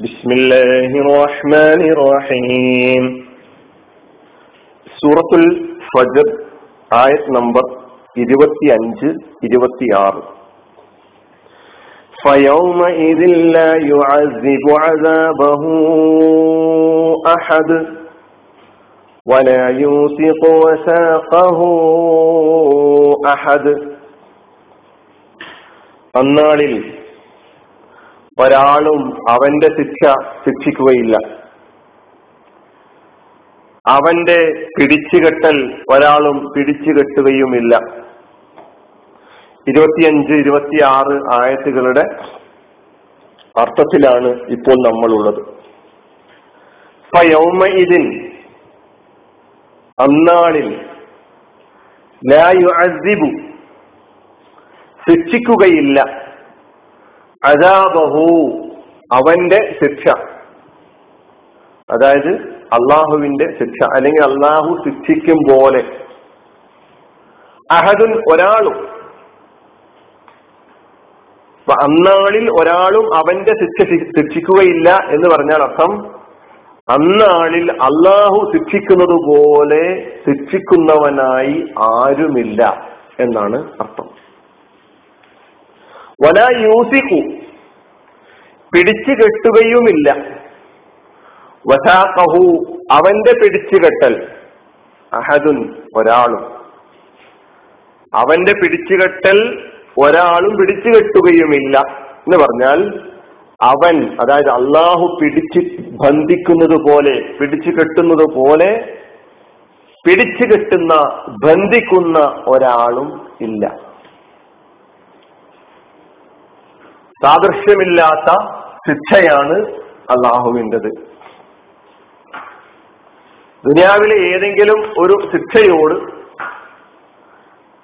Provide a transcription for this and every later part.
بسم الله الرحمن الرحيم സൂറത്തുൽ ഫജർ ആയത് നമ്പർ ഇരുപത്തിയഞ്ച് ഇരുപത്തിയാറ് فيومئذ لا يعذب عذابه أحد ولا يوثق وثاقه أحد അന്നാളിൽ ഒരാളും അവന്റെ ശിക്ഷ ശിക്ഷിക്കുകയില്ല. അവന്റെ പിടിച്ചുകെട്ടൽ ഒരാളും പിടിച്ചുകെട്ടുകയുമില്ല. ഇരുപത്തിയഞ്ച് ഇരുപത്തിയാറ് ആയത്തുകളുടെ അർത്ഥത്തിലാണ് ഇപ്പോൾ നമ്മളുള്ളത്. ഇതിൻ അന്നാളിൽ ശിക്ഷിക്കുകയില്ല. അജാബഹു അവന്റെ ശിക്ഷ. അതായത് അള്ളാഹുവിന്റെ ശിക്ഷ അല്ലെങ്കിൽ അള്ളാഹു ശിക്ഷിക്കും പോലെ. അഹദുൻ ഒരാളും അന്നാളിൽ ഒരാളും അവന്റെ ശിക്ഷ ശിക്ഷിക്കുകയില്ല എന്ന് പറഞ്ഞാൽ അർത്ഥം അന്നാളിൽ അള്ളാഹു ശിക്ഷിക്കുന്നത് പോലെ ശിക്ഷിക്കുന്നവനായി ആരുമില്ല എന്നാണ് അർത്ഥം. വല യൂസിക്കു പിടിച്ചു കെട്ടുകയുമില്ല. വസാഖഹു അവന്റെ പിടിച്ചുകെട്ടൽ അഹദുൻ ഒരാളും. അവന്റെ പിടിച്ചുകെട്ടൽ ഒരാളും പിടിച്ചു കെട്ടുകയുമില്ല എന്ന് പറഞ്ഞാൽ അവൻ അതായത് അള്ളാഹു പിടിച്ച് ബന്ധിക്കുന്നത് പോലെ പിടിച്ചു കെട്ടുന്നത് പോലെ പിടിച്ചു കെട്ടുന്ന ബന്ധിക്കുന്ന ഒരാളും ഇല്ല. സാദൃശ്യമില്ലാത്ത ശിക്ഷയാണ് അള്ളാഹുവിന്റെത്. ദുനിയാവിലെ ഏതെങ്കിലും ഒരു ശിക്ഷയോട്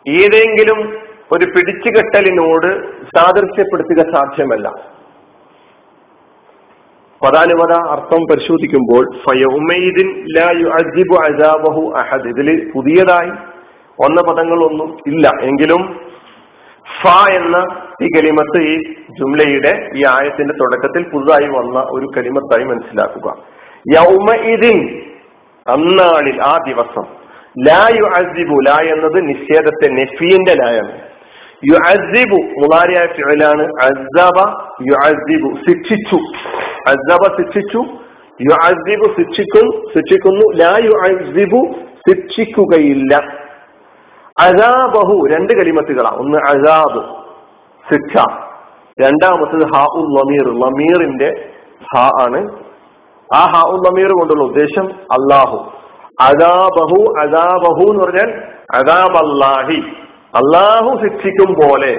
ഏതെങ്കിലും ഒരു പിടിച്ചുകെട്ടലിനോട് സാദൃശ്യപ്പെടുത്തുക സാധ്യമല്ല. പദാനുപത അർത്ഥം പരിശോധിക്കുമ്പോൾ ഇതിൽ പുതിയതായി വന്ന പദങ്ങളൊന്നും ഇല്ല. എങ്കിലും ഫ എന്ന ഈ കലിമത്ത് ഈ ജുംലയുടെ ഈ ആയത്തിന്റെ തുടക്കത്തിൽ പുതുതായി വന്ന ഒരു കലിമത്തായി മനസ്സിലാക്കുക. യൗമ ഇതിൻ അന്നാളിൽ ആ ദിവസം. ലാ യു അസിബു ലാ എന്നത് നിഷേധത്തെ നെഫീന്റെ ലായാണ്. യു അസിബു മുളാരിയായ ഫിഴലാണ് അസബ യു അസിബു ശിക്ഷിച്ചു. അസബ ശിക്ഷിച്ചു യു അസിബു ശിക്ഷിക്കും ശിക്ഷിക്കുന്നു. ലാ യു അസിബു ശിക്ഷിക്കുകയില്ല. അജാബഹു രണ്ട് കലിമത്തുകളാ. ഒന്ന് അസാബ് ശിക്ഷ. രണ്ടാമത്തത് ഹാ ഉൽ ലമീർ ലമീറിന്റെ ഹാ ആണ്. ആ ഹാ ഉൽ ലമീർ കൊണ്ടുള്ള ഉദ്ദേശം അള്ളാഹു അദാബഹു അദാബഹു എന്ന് പറഞ്ഞാൽ അദാബ് അള്ളാഹി അള്ളാഹു ശിക്ഷിക്കും പോലെ.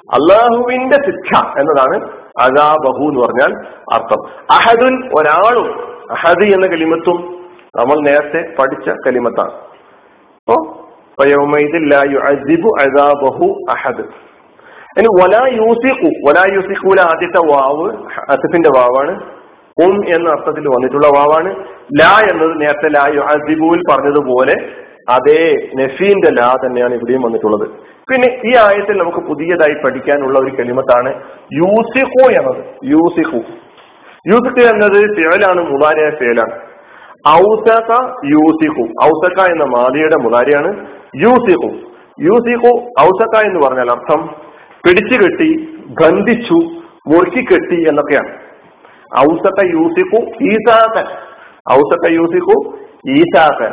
അള്ളാഹുവിന്റെ ശിക്ഷ എന്നതാണ് അദാബഹു എന്ന് പറഞ്ഞാൽ അർത്ഥം. അഹദുൻ ഒരാളും അഹദ് എന്ന കലിമത്തും നമ്മൾ നേരത്തെ പഠിച്ച കലിമത്താണ്. അപ്പോ അഹദ്. ഇനി വലാ വലാ ആദ്യത്തെ വാവ് അസഫിന്റെ വാവാണ്. ഉം എന്ന അർത്ഥത്തിൽ വന്നിട്ടുള്ള വാവാണ്. ലാ എന്നത് നേരത്തെ ലാ അസിബുവിൽ പറഞ്ഞതുപോലെ അതേ നഫീന്റെ ലാ തന്നെയാണ് ഇവിടെയും വന്നിട്ടുള്ളത്. പിന്നെ ഈ ആയത്തിൽ നമുക്ക് പുതിയതായി പഠിക്കാനുള്ള ഒരു കെളിമത്താണ് യൂസിഖു എന്നത്. യൂസിഖു. യൂസിഖു എന്നത് ഫേലാണ് മുതാരിയായ ഫേലാണ് ഔസക യൂസിഖു. ഔസക എന്ന മാലിയുടെ മുതാരിയാണ് യൂസിഖു. യൂസിഖു ഔസക എന്ന് പറഞ്ഞാൽ അർത്ഥം പിടിച്ചു കെട്ടി ബന്ധിച്ചു മുറുക്കി കെട്ടി എന്നൊക്കെയാണ്. ഔസക യൂസിഖു ഈസാക്കൻ ഔസക യൂസിഖു ഈസാക്കൻ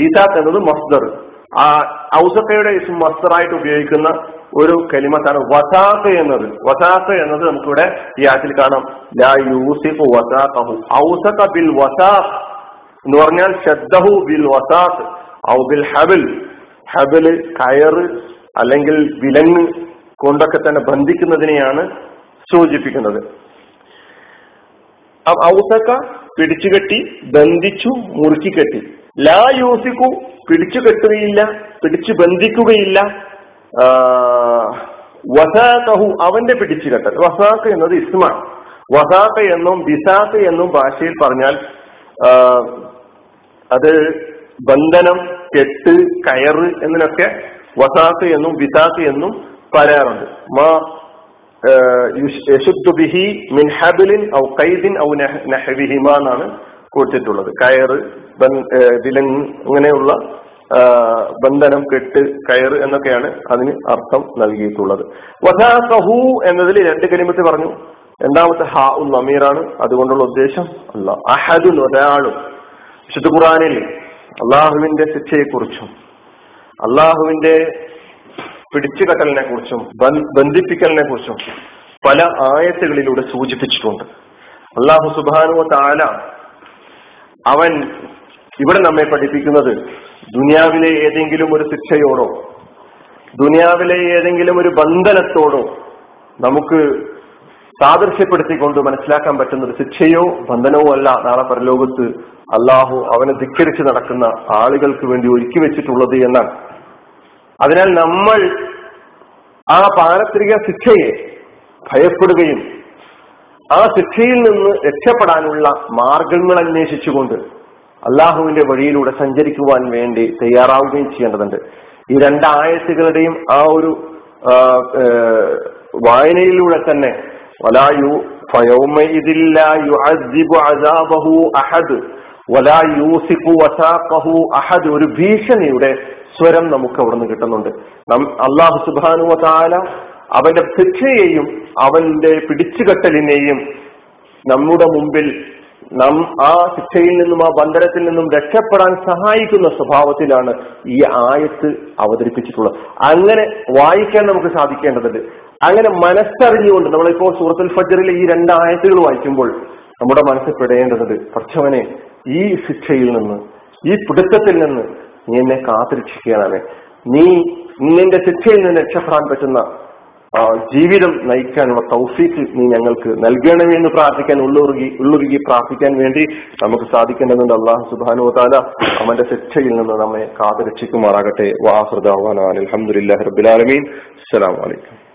ഈസാക്ക് എന്നത് മസ്ദർ. ആ ഔസക്കയുടെ മസ്ദറായിട്ട് ഉപയോഗിക്കുന്ന ഒരു കലിമത്താണ് വസാഖ് എന്നത്. വസാഖ് എന്നത് നമുക്കിവിടെ ഈ ആറ്റിൽ കാണാം. ലാ യൂസിഖു വസാഖഹു. ഔസഖ ബിൽ വസാഖ് എന്ന് പറഞ്ഞാൽ ഷദ്ദഹു ബിൽ വസാഖ് ഔ ബിൽ ഹബിൽ. ഹബിൽ കയറ് അല്ലെങ്കിൽ വിലങ്ങ് കൊണ്ടൊക്കെ തന്നെ ബന്ധിക്കുന്നതിനെയാണ് സൂചിപ്പിക്കുന്നത്. ഔസക്ക പിടിച്ചുകെട്ടി ബന്ധിച്ചു മുറുക്കിക്കെട്ടി ലാ യൂസിക്കു പിടിച്ചു കെട്ടുകയില്ല പിടിച്ചു ബന്ധിക്കുകയില്ല. വസാഖഹു അവന്റെ പിടിച്ചുകെട്ടൽ വസാഖ് എന്നത് ഇസ്മാണ് വസാഖ എന്നും ബിസാഖ എന്നും ഭാഷയിൽ പറഞ്ഞാൽ അത് ബന്ധനം കെട്ട് കയറ് എന്നതിനൊക്കെ വസാസ് എന്നും വിസാസ് എന്നും പറയാറുണ്ട്. മാ ബിഹി മിൻ ഹബിലിൻ ഔ കൈദിൻ ഔ നഹവിഹിമ എന്നാണ് കൊടുത്തിട്ടുള്ളത്. കയറ് വിലങ്ങ് അങ്ങനെയുള്ള ബന്ധനം കെട്ട് കയറ് എന്നൊക്കെയാണ് അതിന് അർത്ഥം നൽകിയിട്ടുള്ളത്. വസാസഹു എന്നതിൽ രണ്ട് കരിമത്ത് പറഞ്ഞു. രണ്ടാമത്തെ ഹാ ഉൽ നമീറാണ്. അതുകൊണ്ടുള്ള ഉദ്ദേശം അല്ല അഹദുൻ ഒരാളും. വിശുദ്ധ ഖുറാനിൽ അള്ളാഹുവിന്റെ ശിക്ഷയെക്കുറിച്ചും അള്ളാഹുവിന്റെ പിടിച്ചുകെട്ടലിനെ കുറിച്ചും ബന്ധിപ്പിക്കലിനെ കുറിച്ചും പല ആയത്തുകളിലൂടെ സൂചിപ്പിച്ചിട്ടുണ്ട്. അള്ളാഹു സുബാനുവ താല അവൻ ഇവിടെ നമ്മെ പഠിപ്പിക്കുന്നത് ദുനിയാവിലെ ഏതെങ്കിലും ഒരു ശിക്ഷയോടോ ദുനിയാവിലെ ഏതെങ്കിലും ഒരു ബന്ധനത്തോടോ നമുക്ക് സാദൃശ്യപ്പെടുത്തിക്കൊണ്ട് മനസ്സിലാക്കാൻ പറ്റുന്ന ഒരു ശിക്ഷയോ ബന്ധനവോ അല്ല നാളെ പരലോകത്ത് അള്ളാഹു അവനെ ധിക്കരിച്ച് നടക്കുന്ന ആളുകൾക്ക് വേണ്ടി ഒരുക്കി വെച്ചിട്ടുള്ളത് എന്നാണ്. അതിനാൽ നമ്മൾ ആ പാരത്രിക ശിക്ഷയെ ഭയപ്പെടുകയും ആ ശിക്ഷയിൽ നിന്ന് രക്ഷപ്പെടാനുള്ള മാർഗങ്ങൾ അന്വേഷിച്ചുകൊണ്ട് അള്ളാഹുവിന്റെ വഴിയിലൂടെ സഞ്ചരിക്കുവാൻ വേണ്ടി തയ്യാറാവുകയും ചെയ്യേണ്ടതുണ്ട്. ഈ രണ്ടായത്തുകളുടെയും ആ ഒരു വായനയിലൂടെ തന്നെ അഹദ് വലാ വസാഖഹു അഹദ് ഒരു ഭീഷണിയുടെ സ്വരം നമുക്ക് അവിടെ നിന്ന് കിട്ടുന്നുണ്ട് അള്ളാഹു സുബാനു താല അവന്റെ ശിക്ഷയെയും അവന്റെ പിടിച്ചുകെട്ടലിനെയും നമ്മുടെ മുമ്പിൽ നം ആ ശിക്ഷയിൽ നിന്നും ആ ബന്ധനത്തിൽ നിന്നും രക്ഷപ്പെടാൻ സഹായിക്കുന്ന സ്വഭാവത്തിലാണ് ഈ ആയത്ത് അവതരിപ്പിച്ചിട്ടുള്ളത്. അങ്ങനെ വായിക്കാൻ നമുക്ക് സാധിക്കേണ്ടതുണ്ട്. അങ്ങനെ മനസ്സറിഞ്ഞുകൊണ്ട് നമ്മളിപ്പോ സൂറത്തുൽ ഫജറിലെ ഈ രണ്ട് ആയത്തുകൾ വായിക്കുമ്പോൾ നമ്മുടെ മനസ്സ് പെടേണ്ടത് കുറച്ചവനെ ഈ ശിക്ഷയിൽ നിന്ന് ഈ പിടുത്തത്തിൽ നിന്ന് നീ എന്നെ കാത്തിരക്ഷിക്കുകയാണ് നീ നിന്റെ ശിക്ഷയിൽ നിന്ന് രക്ഷപ്പെടാൻ പറ്റുന്ന ജീവിതം നയിക്കാനുള്ള തൗഫീക്ക് നീ ഞങ്ങൾക്ക് നൽകണമേ എന്ന് പ്രാർത്ഥിക്കാൻ ഉള്ളുറുകി ഉള്ളുറുകി പ്രാർത്ഥിക്കാൻ വേണ്ടി നമുക്ക് സാധിക്കേണ്ടതുണ്ട്. അള്ളാഹു സുബാനു താല അവന്റെ ശിക്ഷയിൽ നിന്ന് നമ്മെ കാത്തുരക്ഷിക്കുമാറാകട്ടെ. വാഹൃദാൻ അലഹമുല്ലാ റബുലാലമീൻ അസ്സലാമലൈക്കും